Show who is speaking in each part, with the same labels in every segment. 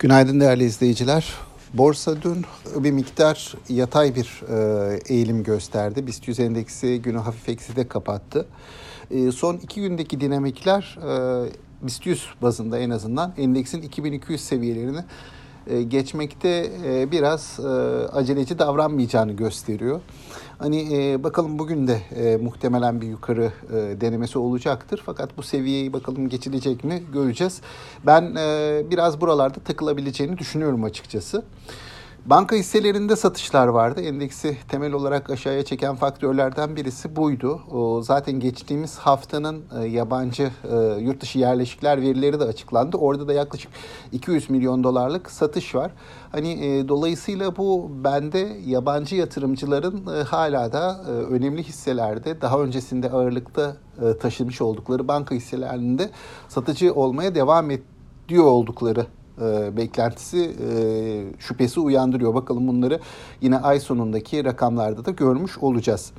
Speaker 1: Günaydın değerli izleyiciler. Borsa dün bir miktar yatay bir e, eğilim gösterdi. BIST 100 endeksi günü hafif ekside kapattı. E, son iki gündeki dinamikler e, BIST 100 bazında en azından endeksin 2200 seviyelerini geçmekte e, biraz e, aceleci davranmayacağını gösteriyor. Hani bakalım bugün de muhtemelen bir yukarı denemesi olacaktır. Fakat bu seviyeyi bakalım geçilecek mi göreceğiz. Ben biraz buralarda takılabileceğini düşünüyorum açıkçası. Banka hisselerinde satışlar vardı. Endeksi temel olarak aşağıya çeken faktörlerden birisi buydu. Zaten geçtiğimiz haftanın e, yabancı e, yurt dışı yerleşikler verileri de açıklandı. Orada da yaklaşık 200 milyon dolarlık satış var. Hani e, dolayısıyla bu bende yabancı yatırımcıların hala da önemli hisselerde daha öncesinde ağırlıkta taşımış oldukları banka hisselerinde satıcı olmaya devam ediyor oldukları e, beklentisi e, şüphesi uyandırıyor. Bakalım bunları yine ay sonundaki rakamlarda da görmüş olacağız.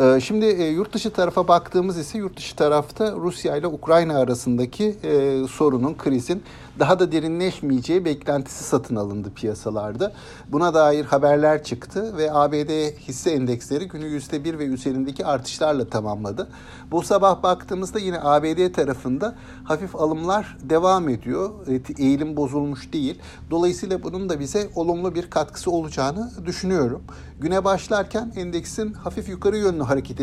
Speaker 1: E, şimdi e, yurt dışı tarafa baktığımız ise yurt dışı tarafta Rusya ile Ukrayna arasındaki e, sorunun, krizin daha da derinleşmeyeceği beklentisi satın alındı piyasalarda. Buna dair haberler çıktı ve ABD hisse endeksleri günü %1 ve üzerindeki artışlarla tamamladı. Bu sabah baktığımızda yine ABD tarafında hafif alımlar devam ediyor. Eğilim bozulmuş değil. Dolayısıyla bunun da bize olumlu bir katkısı olacağını düşünüyorum. Güne başlarken endeksin hafif yukarı yönlü hareket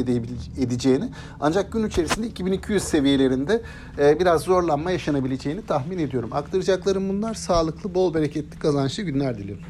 Speaker 1: edeceğini ancak gün içerisinde 2200 seviyelerinde e, biraz zorlanma yaşanabileceğini tahmin ediyorum. Aktaracaklarım bunlar. Sağlıklı, bol bereketli, kazançlı günler diliyorum.